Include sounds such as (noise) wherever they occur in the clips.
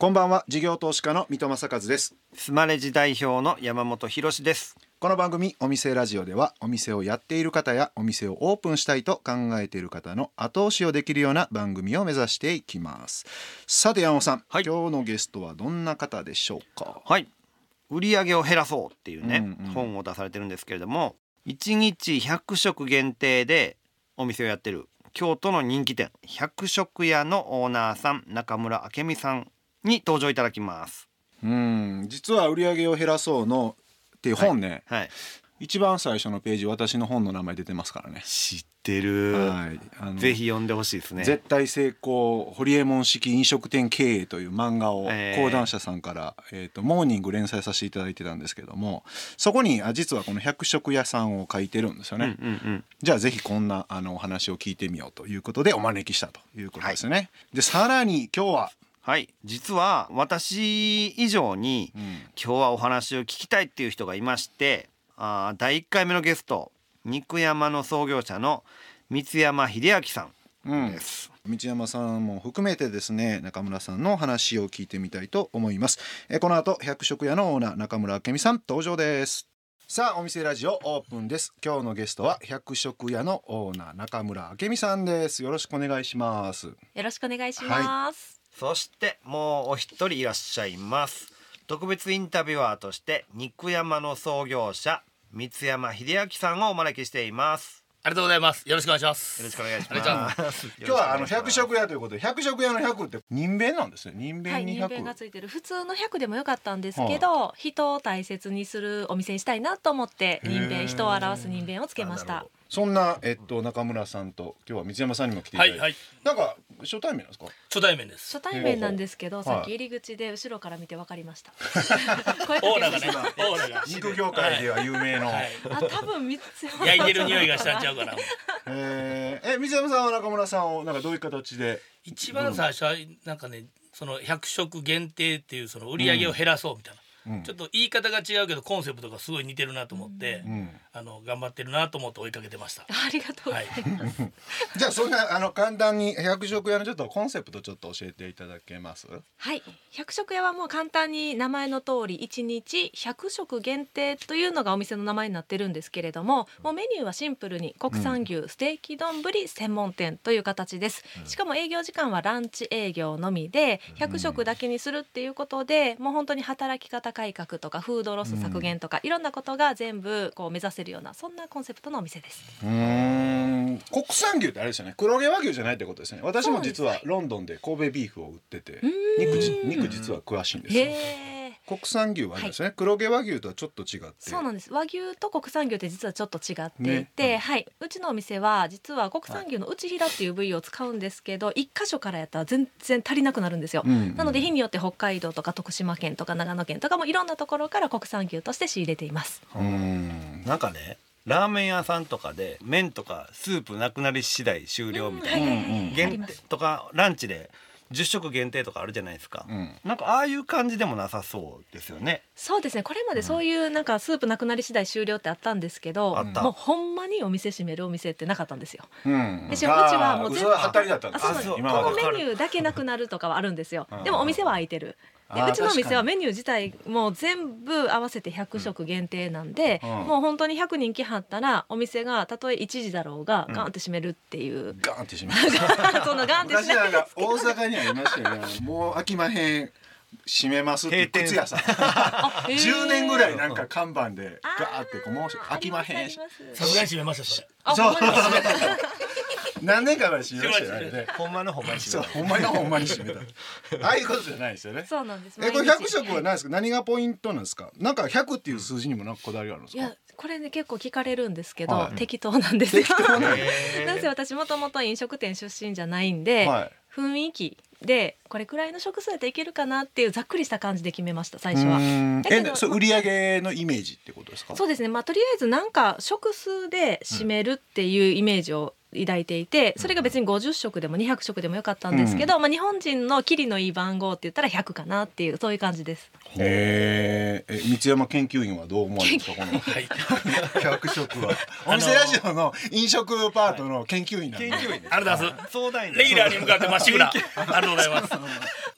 こんばんは。事業投資家の三戸正和です。スマレジ代表の山本博です。この番組お店ラジオではお店をやっている方やお店をオープンしたいと考えている方の後押しをできるような番組を目指していきます。さて山本さん、はい。今日のゲストはどんな方でしょうか？はい売り上げを減らそうっていうね、うんうん。本を出されてるんですけれども1日100食限定でお店をやってる京都の人気店百食屋のオーナーさん中村明美さんに登場いただきます。うん。実は売り上げを減らそうのっていう本ね、はい。一番最初のページ私の本の名前出てますからね。知ってる、はい。あのぜひ読んでほしいですね。絶対成功ホリエモン式飲食店経営という漫画をえー講談社さんから、えー、とモーニング連載させていただいてたんですけどもそこにあ実はこの百食屋さんを書いてるんですようんうね、ん。じゃあぜひこんなあのお話を聞いてみようということでお招きしたということですよね、でさらに今日は、はい。実は私以上にうん。今日はお話を聞きたいっていう人がいましてあー第1回目のゲスト肉山の創業者の三山秀明さうんんです、道山さんも含めてですね中村さんの話を聞いてみたいと思います。えーこの後百食屋のオーナー中村明美さん登場です。さあお店ラジオオープンです。今日のゲストは百食屋のオーナー中村明美さんです。よろしくお願いします。よろしくお願いします。そしてもうお一人いらっしゃいます。特別インタビュアーとして肉山の創業者三山秀明さんをお招きしています。ありがとうございます。よろしくお願いします。よろしくお願いしまます。今日はあの百食屋ということで百食屋の百って人弁なんですね。人はい、弁に百、人弁がついてる。普通の100でもよかったんですけど、人を大切にするお店にしたいなと思って人弁人を表す人弁をつけました。そんなえっと中村さんと今日は三山さんにも来ていただいて、はいはい。なんか初対面なんですか？初対面です。初対面なんですけど、さっき入り口で後ろから見て分かかりました。声オーラがね。オーラが。肉業界では有名の、はい。た。あ、多分三つ山。焼いてる匂いがしたんちゃうかな。えー、え水山さんは中村さんをなんかどういう形で？一番最初はなんかね、その100食限定っていうその売り上げを減らそうみたいな。うんちょっと言い方が違うけどコンセプトがすごい似てるなと思って、うん。あの頑張ってるなと思って追いかけてました。ありがとうござはいい。ます。じゃあそんなあの簡単に百食屋のちょっとコンセプトちょっと教えていただけます？はい、百食屋はもう簡単に名前の通り一日100食限定というのがお店の名前になってるんですけれどももうメニューはシンプルに国産牛、ステーキ丼専門店という形です。しかも営業時間はランチ営業のみで100食だけにするっていうことでもう本当に働き方改革とかフードロス削減とかいろんなことが全部こう目指せるようなそんなコンセプトのお店です。うーん。国産牛ってあれですよね黒毛和牛じゃないってことですね。私も実はロンドンで神戸ビーフを売ってて肉じ肉実は詳しいんですよ国産牛はあれですね、黒毛和牛とはちょっと違って。そうなんです。和牛と国産牛って実はちょっと違って。いねて、はい。うちのお店は実は国産牛の内ひだっていう部位を使うんですけど一箇所からやったら全然足りなくなるんですよ、うん。なので日によって北海道とか徳島県とか長野県とかもいろんなところから国産牛として仕入れています。うーん。なんかねラーメン屋さんとかで麺とかスープなくなり次第終了みたいな、うん。はいはいとかランチで10食限定とかあるじゃないですか、うん。なんかああいう感じでもなさそうですよね。そうですね。これまでそういうなんかスープなくなり次第終了ってあったんですけどあった。もうほんまにお店閉めるお店ってなかったんですよ。うん。でしかもうちはもう全部は当たりだったんです。あそうこのメニューだけなくなるとかはあるんですよ。うん。でもお店は開いてるでうちのお店はメニュー自体もう全部合わせて100食限定なんで、うん。もう本当に100人来はったらお店がたとえ1時だろうがうんガンって閉めるっていう、ガーンってしましたそのガンってし昔ないなんか大阪にありましたよねもう飽きまへん閉めますって靴屋さん。10年ぐらいなんか看板でガーってこうもう飽きまへんし。さすがに閉めましたそれ。あそう (laughs) 何年か前に閉めましたよね。ほんまのほんまにそうほんまにほんまに閉めた。ああいうことじゃないですよね。そうなんです。えこれ毎日。100食は何ですか？何がポイントなんですか？なんか100っていう数字にもなんかこだわりがあるんですか。いやこれね結構聞かれるんですけど、はい。適当なんですよ。なぜ (laughs) 私もともと飲食店出身じゃないんで、はい。雰囲気でこれくらいの食数やったらいけるかなっていうざっくりした感じで決めました最初は。えそう売り上げのイメージってことですか？そうですね、まあ、とりあえずなんか食数で占めるっていうイメージを抱いていてそれが別に50食でも200食でもよかったんですけど、まあ、日本人のキリのいい番号って言ったら100かなっていうそういう感じです。へえ三山研究員はどう思われますか？この。はい。(laughs) 百食は。お店ラジオの飲食パートの研究員なんで。研究員。ですありがとうございます。相談員。レギュラーに向かってまっしぐら。ありがとうございます。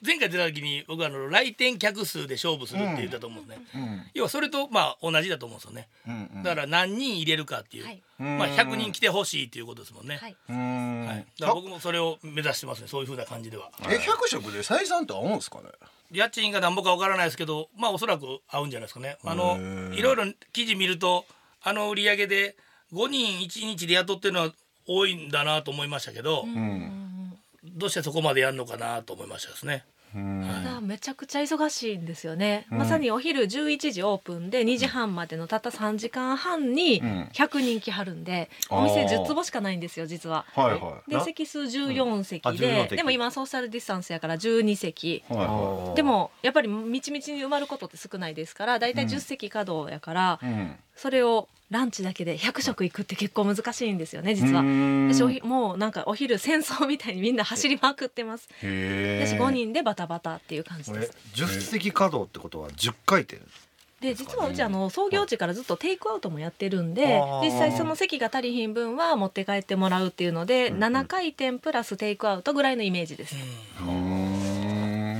前回出た時に僕はあの来店客数で勝負するって言ったと思うんですね、うん。要はそれとまあ同じだと思うんですよね。うんうん。だから何人入れるかっていう、はいまあ100人来てほしいっていうことですもんね、はい。はい、だから僕もそれを目指してますねそういう風な感じでは。え百食で採算って合うんですかね？家賃が何ぼかわからないですけどまあおそらく合うんじゃないですかね。あのいろいろ記事見るとあの売り上げで5人1日で雇ってるのは多いんだなと思いましたけど、ん。どうしてそこまでやるのかなと思いましたですね。うん。ただめちゃくちゃ忙しいんですよね、うん。まさにお昼11時オープンで2時半までのたった3時間半にうん。100人来はるんで、あー。お店10坪しかないんですよ実は。はいはい。で席数14席あで、14席。でも今ソーシャルディスタンスやから12席。はいはでもやっぱりみちみちに埋まることって少ないですからだいたいうん10席稼働やから、いうん。それをランチだけで100食いくって結構難しいんですよね実は私もうなんかお昼戦争みたいにみんな走りまくってます。私5人でバタバタっていう感じです。10席稼働ってことは10回転で実はうちあの創業時からずっとテイクアウトもやってるんで実際その席が足りひん分は持って帰ってもらうっていうので、うん7回転プラステイクアウトぐらいのイメージです。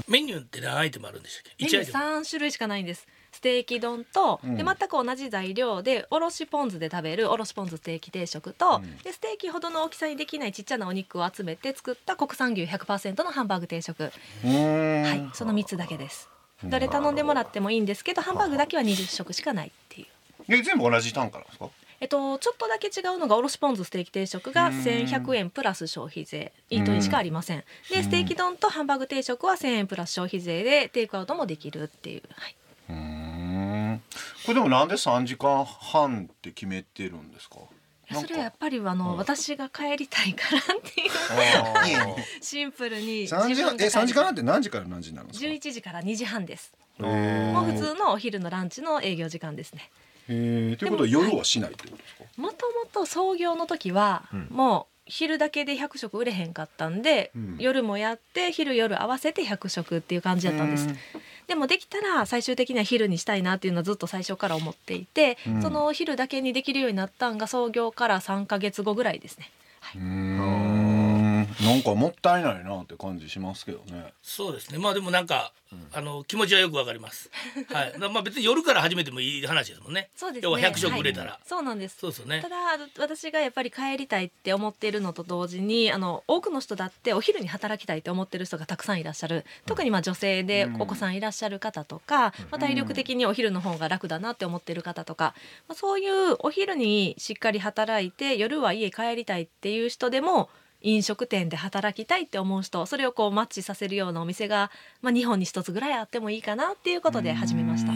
メニューって何アイテムあるんでしたっけ？メニュー1アイテム。3種類しかないんです。ステーキ丼と、うん。で全く同じ材料でおろしポン酢で食べるおろしポン酢ステーキ定食と、うん。でステーキほどの大きさにできないちっちゃなお肉を集めて作った国産牛100%のハンバーグ定食、はい、その3つだけです。うん。どれ頼んでもらってもいいんですけどハンバーグだけは20食しかないっていう。え全部同じ単価なんですか？えっと、ちょっとだけ違うのがおろしポン酢ステーキ定食がうん。1100円プラス消費税。イートインしかありません。でステーキ丼とハンバーグ定食は1000円プラス消費税でテイクアウトもできるっていう、はい、これでもなんで3時間半って決めてるんですか？それはやっぱりあの、うん。私が帰りたいからっていう (laughs) シンプルに3時間え3時間半って何時から何時になるんですか11時から2時半です。もう普通のお昼のランチの営業時間ですね。へえということは夜はしないってことですか？もともと創業の時は、うん。もう昼だけで100食売れへんかったんで、うん。夜もやって昼夜合わせて100食っていう感じだったんです。うんでもできたら最終的には昼にしたいなっていうのはずっと最初から思っていて、うん。その昼だけにできるようになったんが創業から3ヶ月後ぐらいですね。うーんなんかもったいないなって感じしますけどねそうですね。まあでもなんか、あの気持ちはよくわかります。(laughs) はい。まあ別に夜から始めてもいい話ですもんね。そうですね要は100食売れたら。はいそうなんですそうですよねた。だ私がやっぱり帰りたいって思っているのと同時にあの多くの人だってお昼に働きたいって思ってる人がたくさんいらっしゃる特にまあ女性でうんお子さんいらっしゃる方とか、まあ、体力的にお昼の方が楽だなって思ってる方とか、まあ、そういうお昼にしっかり働いて夜は家帰りたいっていう人でも飲食店で働きたいって思う人それをこうマッチさせるようなお店が、まあ、日本に一つぐらいあってもいいかなっていうことで始めました。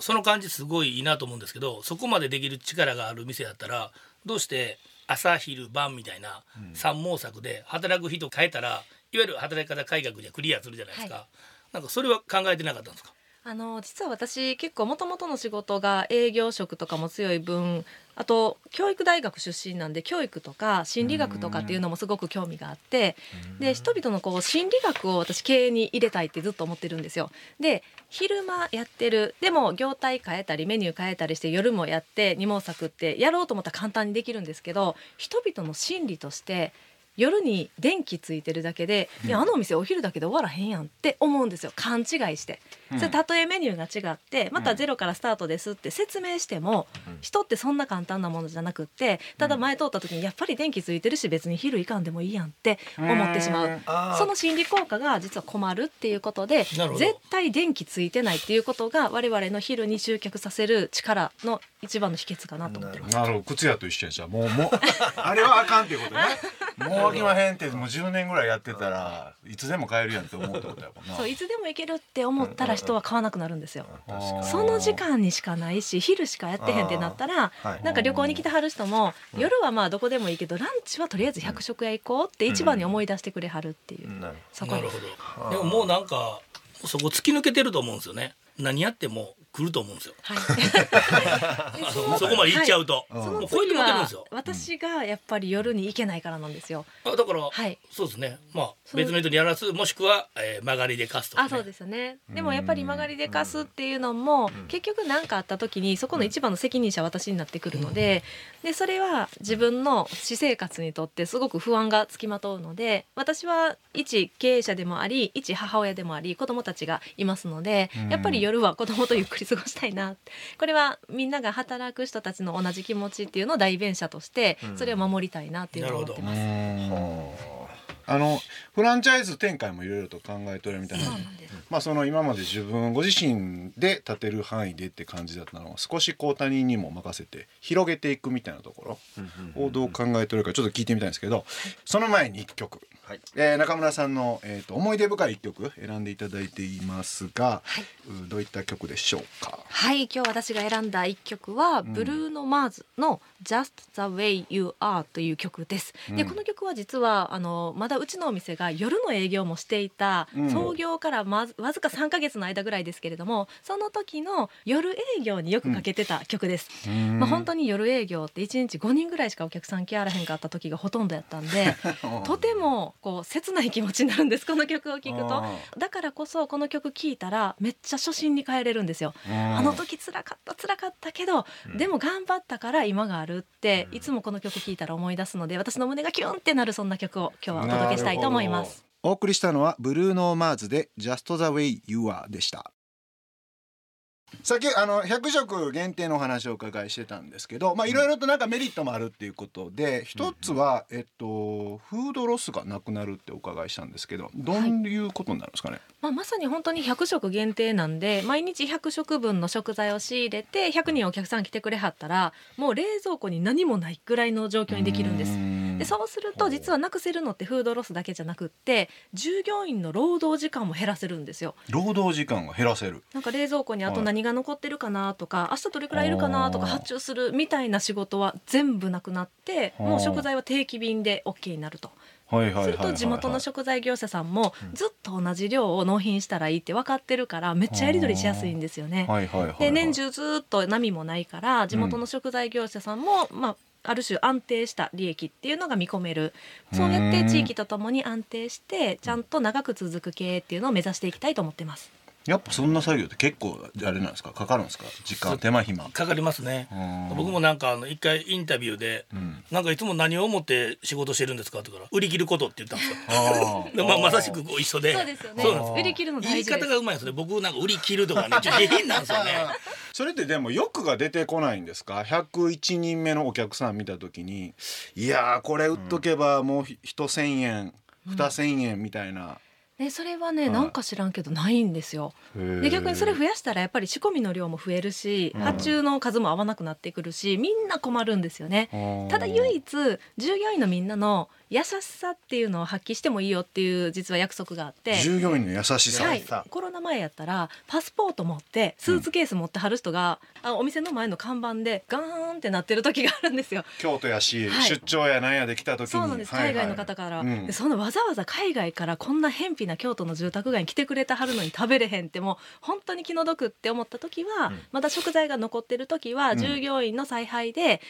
その感じすごいいいなと思うんですけど、そこまでできる力がある店だったら、どうして朝昼晩みたいな三毛作で働く人変えたら、いわゆる働き方改革じゃクリアするじゃないですか。はなんかそれは考えてなかったんですか？あの実は私結構もともとの仕事が営業職とかも強い分あと教育大学出身なんで教育とか心理学とかっていうのもすごく興味があってで人々のこう心理学を私経営に入れたいってずっと思ってるんですよ。で昼間やってるでも業態変えたりメニュー変えたりして夜もやって二毛作ってやろうと思ったら簡単にできるんですけど人々の心理として夜に電気ついてるだけで、いやあのお店お昼だけで終わらへんやんって思うんですよ。勘違いして。それたとえメニューが違ってまたゼロからスタートですって説明しても、人ってそんな簡単なものじゃなくってただ前通った時にやっぱり電気ついてるし別に昼行かんでもいいやんって思ってしまう。その心理効果が実は困るっていうことで絶対電気ついてないっていうことが我々の昼に集客させる力の一番の秘訣かなと思ってます。なるほど。靴屋と一緒やじゃあ。もうもう (laughs) あれはあかんっていうことね。もう飽きまへんってもう10年ぐらいやってたらいつでも買えるやんって思うってことやもんな。そういつでも行けるって思ったら人は買わなくなるんですよ。その時間にしかないし昼しかやってへんってなったらはい。なんか旅行に来てはる人も夜はまあどこでもいいけどランチはとりあえず100食屋行こうって一番に思い出してくれはるっていう、なるそこです。なるほど。でももうなんかそこ突き抜けてると思うんですよね。何やっても来ると思うんですよ。(laughs) そこまで行っちゃうと、そのもう超えて次はもらってるんですよ。私がやっぱり夜に行けないからなんですよ。あだから、はい。そうですね。まあ別の人にやらすもしくは、えー、曲がりで貸すとか、ね。あそうですよね。でもやっぱり曲がりで貸すっていうのも結局何かあった時にそこの一番の責任者は私になってくるのででそれは自分の私生活にとってすごく不安がつきまとうので私は一経営者でもあり一母親でもあり子供たちがいますのでうん。やっぱり夜は子供とゆっくり過ごしたいな。これはみんなが働く人たちの同じ気持ちっていうのを代弁者としてそれを守りたいなっていうのを思ってます。あ。のフランチャイズ展開もいろいろと考えておるみた。いなそうなんです。まあその今まで自分ご自身で立てる範囲でって感じだったのを少しこう他人にも任せて広げていくみたいなところをどう考えてるかちょっと聞いてみたいんですけどその前に1曲、はい。えー中村さんの、えー、と思い出深い1曲選んでいただいていますが、うどういった曲でしょうか？はい今日私が選んだ一曲は、ん。ブルーノ・マーズの「Just the Way You Are」という曲です。でうん。この曲は実はあのまだうちのお店が夜の営業もしていた、うん。創業からまずわずか3ヶ月の間ぐらいですけれどもその時の夜営業によくかけてた曲です。まあ、本当に夜営業って1日5人ぐらいしかお客さん来やらへんかった時がほとんどやったんで (laughs) とてもこう切ない気持ちになるんですこの曲を聴くと。あだからこそこの曲聴いたらめっちゃ初心に帰れるんですよ。あの時辛かった辛かったけど、でも頑張ったから今があるって、いつもこの曲聴いたら思い出すので私の胸がキュンってなるそんな曲を今日はお届けしたいと思います。お送りしたのはブルーノーマーズで Just the way you are でしたさっきあの100食限定のお話をお伺いしてたんですけどまあいろいろとなんかメリットもあるっていうことで一つはえっとフードロスがなくなるってお伺いしたんですけどどういうことになるんですかね、まあ、まさに本当に100食限定なんで毎日100食分の食材を仕入れて100人お客さん来てくれはったらもう冷蔵庫に何もないぐらいの状況にできるんです。でそうすると実はなくせるのってフードロスだけじゃなくって従業員の労働時間も減らせるんですよ。労働時間が減らせる。なんか冷蔵庫にあとはい。何が残ってるかなとか、明日どれくらいいるかなとか発注するみたいな仕事は全部なくなってもう食材は定期便で OK になると。はいはいすると地元の食材業者さんもずっと同じ量を納品したらいいって分かってるからめっちゃやり取りしやすいんですよね。はいはいはいはい。で年中ずっと波もないから地元の食材業者さんも、まあある種安定した利益っていうのが見込めるそうやって地域とともに安定してちゃんと長く続く経営っていうのを目指していきたいと思ってます。やっぱそんな作業って結構あれなんですか？かかるんですか？時間手間暇。かかりますね。うん。僕もなんかあの一回インタビューで、ん。なんかいつも何を思って仕事してるんですか？って言うから売り切ることって言ったんですよ。まあまさしくこう一緒で。そうですよね。売り切るの言い大事です。方がうまいですね。僕なんか売り切るとかね、ちょっと下品なんですよね。(laughs) それってでも欲が出てこないんですか？101人目のお客さん見た時にいやーこれ売っとけばもうひ一1,000円2,000円みたいな、ね、それはね、はい。なんか知らんけどないんですよ。で逆にそれ増やしたらやっぱり仕込みの量も増えるし、うん。発注の数も合わなくなってくるしみんな困るんですよね。ただ唯一従業員のみんなの優しさっていうのを発揮してもいいよっていう実は約束があって。従業員の優しさ、はい、コロナ前やったらパスポート持ってスーツケース持ってはる人が、あお店の前の看板でガーンってなってる時があるんですよ。京都やし、はい。出張やなんやで来た時に。そうなんです、海外の方から、うん。でそのわざわざ海外からこんな偏僻な京都の住宅街に来てくれたはるのに食べれへんってもう本当に気の毒って思った時は、まだ食材が残ってる時は、ん。従業員の采配で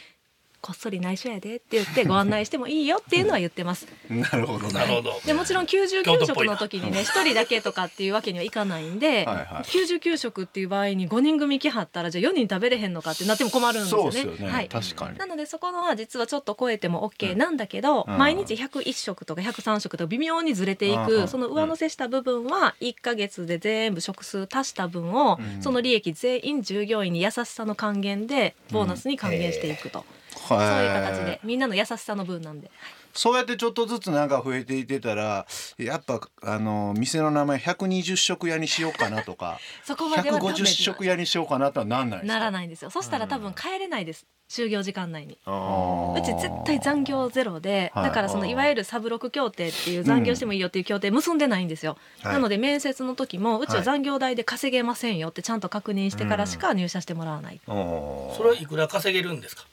こっそり内緒やでって言ってご案内してもいいよっていうのは言ってます。(laughs) なるほどなるほど。でもちろん99食京都っぽいな。の時にね一人だけとかっていうわけにはいかないんではいはい。99食っていう場合に5人組来はったらじゃあ4人食べれへんのかってなっても困るんですよね。そうですよね、はい。確かに。なのでそこのは実はちょっと超えても OK なんだけど、うん。毎日101食とか103食とか微妙にずれていうんくその上乗せした部分は1ヶ月で全部食数足した分をうん。その利益全員従業員に優しさの還元でボーナスに還元していくと、そういう形で。みんなの優しさの分なんで。そうやってちょっとずつなんか増えていってたらやっぱあの店の名前120食屋にしようかなとか (laughs) そこまではダメ150食屋にしようかなとはなんないですか？ならないんですよ。そしたら多分帰れないです。就業時間内に。うち絶対残業ゼロで、はいだからそのいわゆるサブロク協定っていう残業してもいいよっていう協定結んでないんですよ、はい。なので面接の時もうちははい残業代で稼げませんよってちゃんと確認してからしか入社してもらわない、おーそれはいくら稼げるんですか？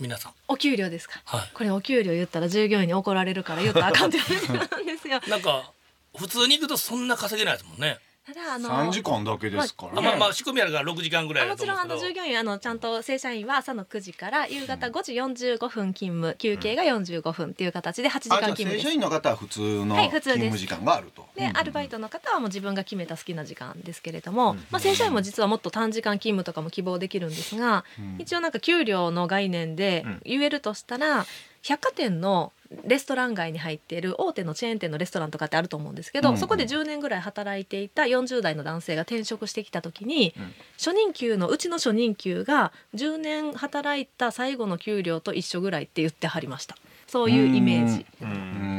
皆さん。お給料ですか？はい。これお給料言ったら従業員に怒られるから言ったらあかんって言われてるんですよ (laughs) なんか普通に行くとそんな稼げないですもんね。ただあの3時間だけですからあまあまあ仕込みあるから6時間ぐらいあもちろんあの従業員あのちゃんと正社員は朝の9時から夕方5時45分勤務休憩が45分っていう形で8時間あじゃあ勤務です正社員の方は普通のはい普通です勤務時間があると。でアルバイトの方はもう自分が決めた好きな時間ですけれども、まあ、正社員も実はもっと短時間勤務とかも希望できるんですが、うん。一応なんか給料の概念でうん。言えるとしたら百貨店のレストラン街に入っている大手のチェーン店のレストランとかってあると思うんですけど、うんそこで10年ぐらい働いていた40代の男性が転職してきた時に、うん。初任給のうちの初任給が10年働いた最後の給料と一緒ぐらいって言ってはりました。そういうイメージ。ううんん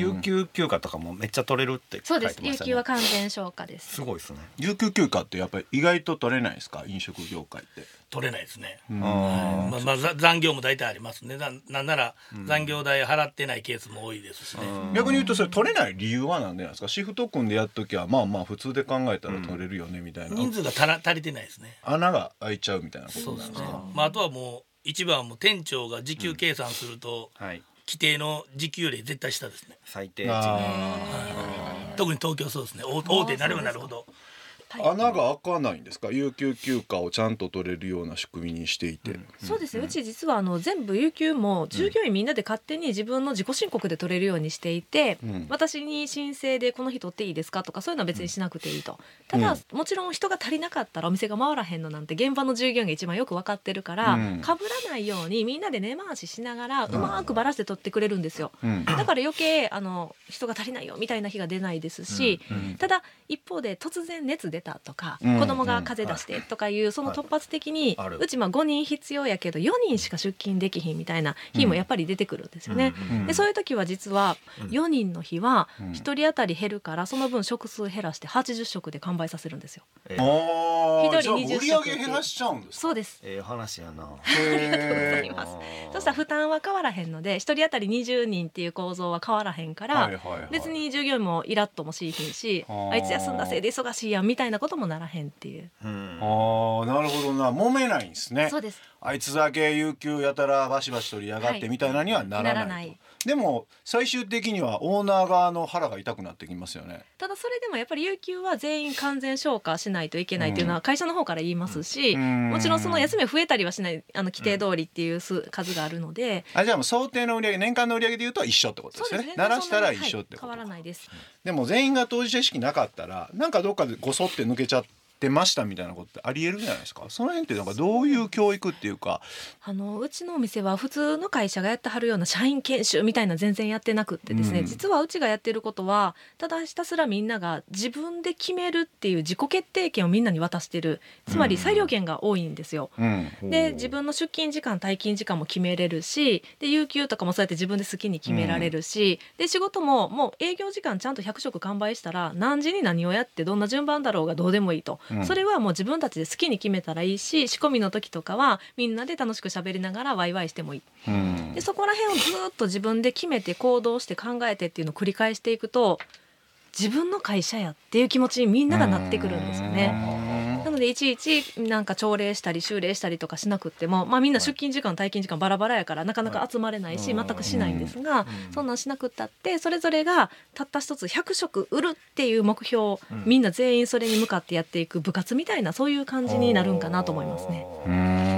有給休暇とかもめっちゃ取れるって書そうですいてましたね有給は完全消化です。すごいですね。有給休暇ってやっぱり意外と取れないですか？飲食業界って。取れないですね、うん。あまあ、まあざ残業も大体ありますね。ななんなら残業代払ってないケースも多いですしね、逆に言うとそれ取れない理由は何でなんですか？シフト組んでやっときゃまあまあ普通で考えたら取れるよねみたいな、人数が足ら足りてないですね。穴が開いちゃうみたいなことなんですか、まあ、あとはもう一番はもう店長が時給計算すると、はい規定の時給より絶対下ですね。最低特に東京そうですね。大大手になればなるほど。ー穴が開かないんですか？有給休暇をちゃんと取れるような仕組みにしていて、そうですね、うち実はあの全部有給も従業員みんなで勝手に自分の自己申告で取れるようにしていて、うん。私に申請でこの日取っていいですかとかそういうのは別にしなくていいと、ただ、もちろん人が足りなかったらお店が回らへんのなんて現場の従業員が一番よく分かってるから、うん。被らないようにみんなで根回ししながらうまくばらして取ってくれるんですよ。うん。だから余計あの人が足りないよみたいな日が出ないですし、うん。ただ一方で突然熱出たとか、うん子供が風邪出してとかいうその突発的に、うちまあ5人必要やけど4人しか出勤できひんみたいな日もやっぱり出てくるんですよね。うんでそういう時は実はうん。4人の日はうん。1人当たり減るからその分食数減らして80食で完売させるんですよ。えあー一人じゃあ20売り上げ減らしちゃうんですか？そうです。ええ話やな。へー。りますそしたら負担は変わらへんので1人当たり20人っていう構造は変わらへんから、はいはいはい。別に従業員もイラッともしいひんしあー。あいつ休んだせいで忙しいやんみたいなこともならへんっていう。うん。ああなるほどな。揉めないんですね。そうです。あいつだけ有給やたらバシバシ取りやがってみたいなにはならない,、ならないでも最終的にはオーナー側の腹が痛くなってきますよね。ただそれでもやっぱり有給は全員完全消化しないといけないっていうのは会社の方から言いますし、うん。もちろんその休みが増えたりはしないあの規定通りっていう数数があるので、あじゃあもう想定の売り上げ年間の売り上げでいうと一緒ってことですよね。鳴らしたら一緒ってことか、はい変わらないです。でも全員が当事者意識なかったらなんかどっかでごそって抜けちゃってましたみたいなことってありえるんじゃないですか。その辺ってなんかどういう教育っていうか。あのうちのお店は普通の会社がやってはるような社員研修みたいな全然やってなくってですね、うん。実はうちがやってることはただひたすらみんなが自分で決めるっていう自己決定権をみんなに渡してる。つまり裁量権が多いんですよ。うん。で自分の出勤時間退勤時間も決めれるしで有給とかもそうやって自分で好きに決められるし、で仕事ももう営業時間ちゃんと100食完売したら何時に何をやってどんな順番だろうがどうでもいいと、うんそれはもう自分たちで好きに決めたらいいし仕込みの時とかはみんなで楽しく喋りながらワイワイしてもいい。うん。でそこら辺をずっと自分で決めて行動して考えてっていうのを繰り返していくと自分の会社やっていう気持ちにみんながなってくるんですよね。でいちいちなんか朝礼したり修礼したりとかしなくっても、まあ、みんな出勤時間退勤時間バラバラやからなかなか集まれないしはい全くしないんですが、そんなんしなくったってそれぞれがたった一つ100食売るっていう目標みんな全員それに向かってやっていく部活みたいなそういう感じになるんかなと思いますね。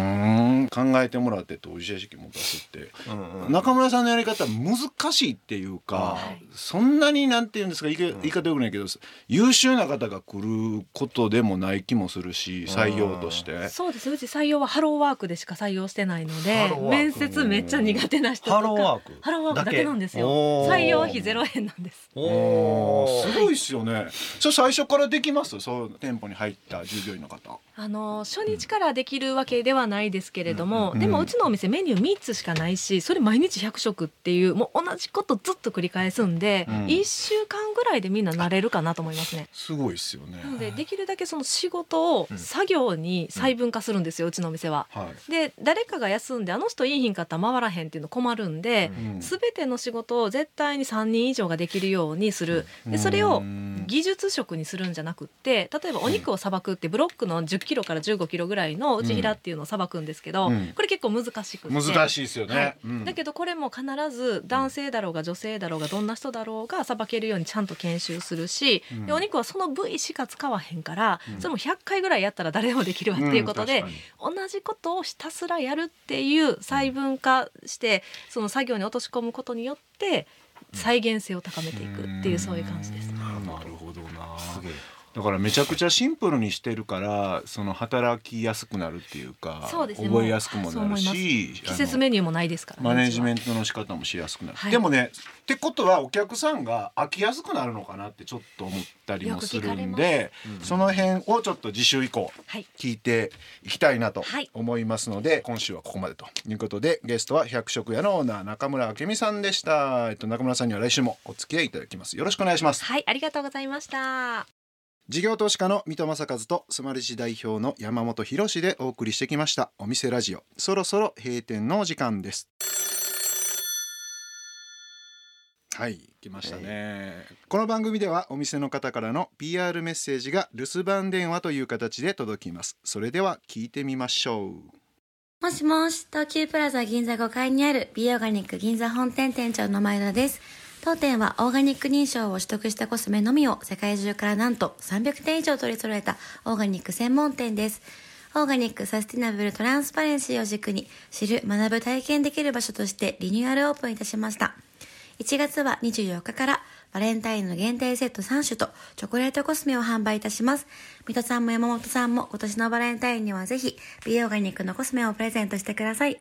考えてもらって当事者意識持たすって。うんうん。中村さんのやり方は難しいっていうか、はい。そんなになんて言うんですか言い方言い方よくないけど優秀な方が来ることでもない気もするし採用として。そうです。うち採用はハローワークでしか採用してないので面接めっちゃ苦手な人とか。ハローワーク。ハローワークだけなんですよ。採用費ゼロ円なんです。おすごいっすよね。それ最初からできます？そう店舗に入った従業員の方。あの初日からできるわけではないですけれども、うんでもうちのお店メニュー3つしかないしそれ毎日100食っていうもう同じことずっと繰り返すんで、うん1週間ぐらいでみんな慣れるかなと思いますね。すごいっすよねな。のでできるだけその仕事をうん作業に細分化するんですよ、うちのお店は。はい。で誰かが休んであの人いいひんかったら回らへんっていうの困るんで、うん全ての仕事を絶対に3人以上ができるようにするでそれをうん技術食にするんじゃなくって例えばお肉をさばくってブロックの10キロから15キロぐらいの内平っていうのをさばくんですけど、うんこれ結構難しくて。難しいですよね、はい。うん。だけどこれも必ず男性だろうが女性だろうがどんな人だろうがさばけるようにちゃんと研修するし、うん。でお肉はその部位しか使わへんから、うん。それも100回ぐらいやったら誰でもできるわっていうことで、同じことをひたすらやるっていう細分化してその作業に落とし込むことによって再現性を高めていくっていうそういう感じです。うん。なるほどな。すげえだからめちゃくちゃシンプルにしてるからその働きやすくなるっていうかそうですね。覚えやすくもなるし季節メニューもないですから、マネジメンントの仕方もしやすくなる、はい。でもねってことはお客さんが飽きやすくなるのかなってちょっと思ったりもするんで、その辺をちょっと次週以降はい。聞いていきたいなとはい。思いますので、今週はここまでということでゲストは百食屋のオーナー中村明美さんでした、えっと、中村さんには来週もお付き合いいただきます。よろしくお願いします。はいありがとうございました。事業投資家の三戸正和とスマレジ代表の山本博でお送りしてきました。お店ラジオ。そろそろ閉店のお時間です。はい来ましたね、この番組ではお店の方からの PR メッセージが留守番電話という形で届きます。それでは聞いてみましょう。もしもし、東急プラザ銀座5階にあるビオーガニック銀座本店店長の前田です。当店はオーガニック認証を取得したコスメのみを世界中からなんと300点以上取り揃えたオーガニック専門店です。オーガニックサスティナブル transparency を軸に知る、学ぶ、体験できる場所としてリニューアルオープンいたしました。1月は24日からバレンタインの限定セット3種とチョコレートコスメを販売いたします。水戸さんも山本さんも今年のバレンタインにはぜひ美容ガニックのコスメをプレゼントしてください。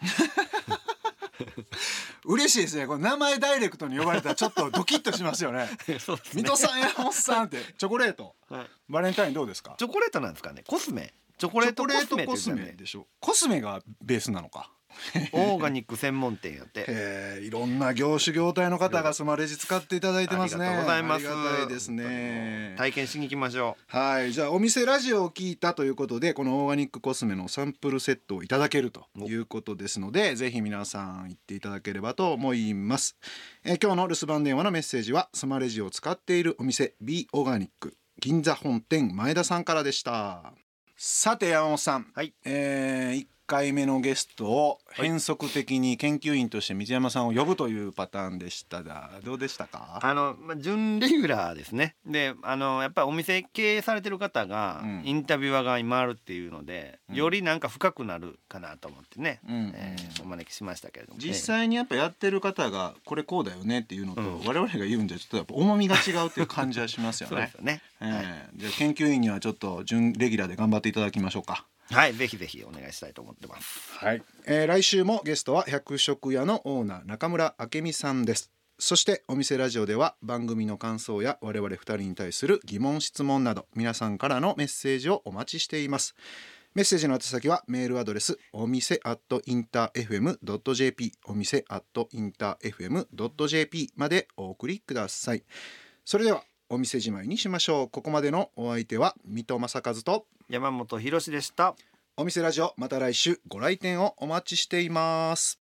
(laughs) 嬉しいですね。これ名前ダイレクトに呼ばれたらちょっとドキッとしますよね。(laughs) そうです水戸さん山本さんってチョコレート。はい。バレンタインどうですか？チョコレートなんですかね。コスメ。チョコレートコスメコスメでしょ。コスメがベースなのか (laughs) オーガニック専門店やって。えー、いろんな業種業態の方がスマレジ使っていただいてますね。ありがとうございます。ありがたいですね。体験しに行きましょはい。じゃあお店ラジオを聞いたということでこのオーガニックコスメのサンプルセットをいただけるということですのでぜひ皆さん行っていただければと思います、えー今日の留守番電話のメッセージはスマレジを使っているお店 B オーガニック銀座本店前田さんからでした。さて山本さん、はい。えー、1回目のゲストを変則的に研究員として水山さんを呼ぶというパターンでしたがどうでしたうか？あの、まあ、準レギュラーですね。であのやっぱりお店経営されてる方が、うん。インタビュアー側に回るっていうので、うん。よりなんか深くなるかなと思ってね、うんえーお招きしましたけれども。実際にやっぱやってる方がこれこうだよねっていうのと、うん。我々が言うんじゃちょっとやっぱ重みが違うっていう感じはしますよね。(laughs) そうです。よね、えーじゃあ研究員にはちょっと準レギュラーで頑張っていただきましょうか。はい、ぜひぜひお願いしたいと思ってます。はい、えー来週もゲストは百食屋のオーナー中村明美さんです。そしてお店ラジオでは番組の感想や我々二人に対する疑問質問など皆さんからのメッセージをお待ちしています。メッセージの宛先はメールアドレスお店アットインター FM.jp お店アットインター FM.jp までお送りください。それではお店じまいにしましょう。ここまでのお相手は水戸正和と山本博史でした。お店ラジオまた来週ご来店をお待ちしています